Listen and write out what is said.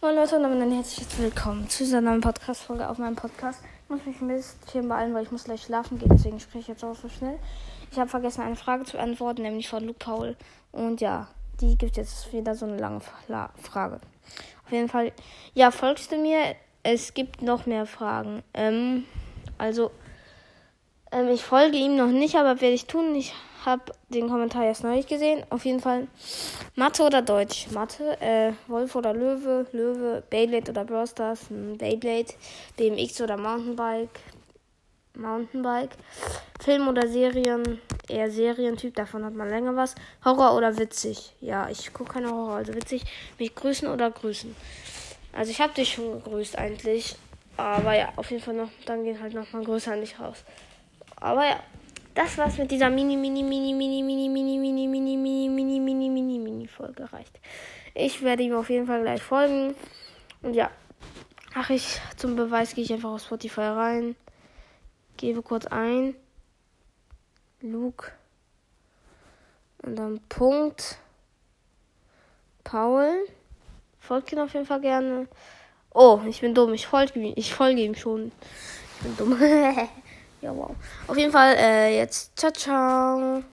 Moin Leute und damit ein herzliches Willkommen zu dieser neuen Podcast-Folge auf meinem Podcast. Ich muss mich ein bisschen beeilen, weil ich muss gleich schlafen gehen, deswegen spreche ich jetzt auch so schnell. Ich habe vergessen, eine Frage zu antworten, nämlich von Luke Paul. Und ja, die gibt jetzt wieder so eine lange Frage. Auf jeden Fall, ja, folgst du mir? Es gibt noch mehr Fragen. Ähm, also, ähm, ich folge ihm noch nicht, aber werde ich tun. Ich habe den Kommentar erst neulich gesehen. Auf jeden Fall Mathe oder Deutsch? Mathe, äh, Wolf oder Löwe, Löwe, Beyblade oder Brawl Stars, hm, Beyblade, BMX oder Mountainbike, Mountainbike, Film oder Serien, eher Serientyp, davon hat man länger was. Horror oder witzig? Ja, ich gucke keine Horror, also witzig. Mich grüßen oder grüßen? Also ich habe dich schon gegrüßt eigentlich, aber ja, auf jeden Fall noch, dann gehen halt noch mal größer nicht raus. Aber ja, das war's mit dieser mini, mini, mini, mini, mini, mini, mini, mini, mini, mini, mini, mini, mini Folge reicht. Ich werde ihm auf jeden Fall gleich folgen. Und ja. Ach, ich zum Beweis gehe ich einfach auf Spotify rein. Gebe kurz ein. Luke. Und dann Punkt. Paul. Folgt ihn auf jeden Fall gerne. Oh, ich bin dumm. Ich folge ich folge ihm schon. Ich bin dumm. Ja, wow. Auf jeden Fall, äh, jetzt ciao, ciao.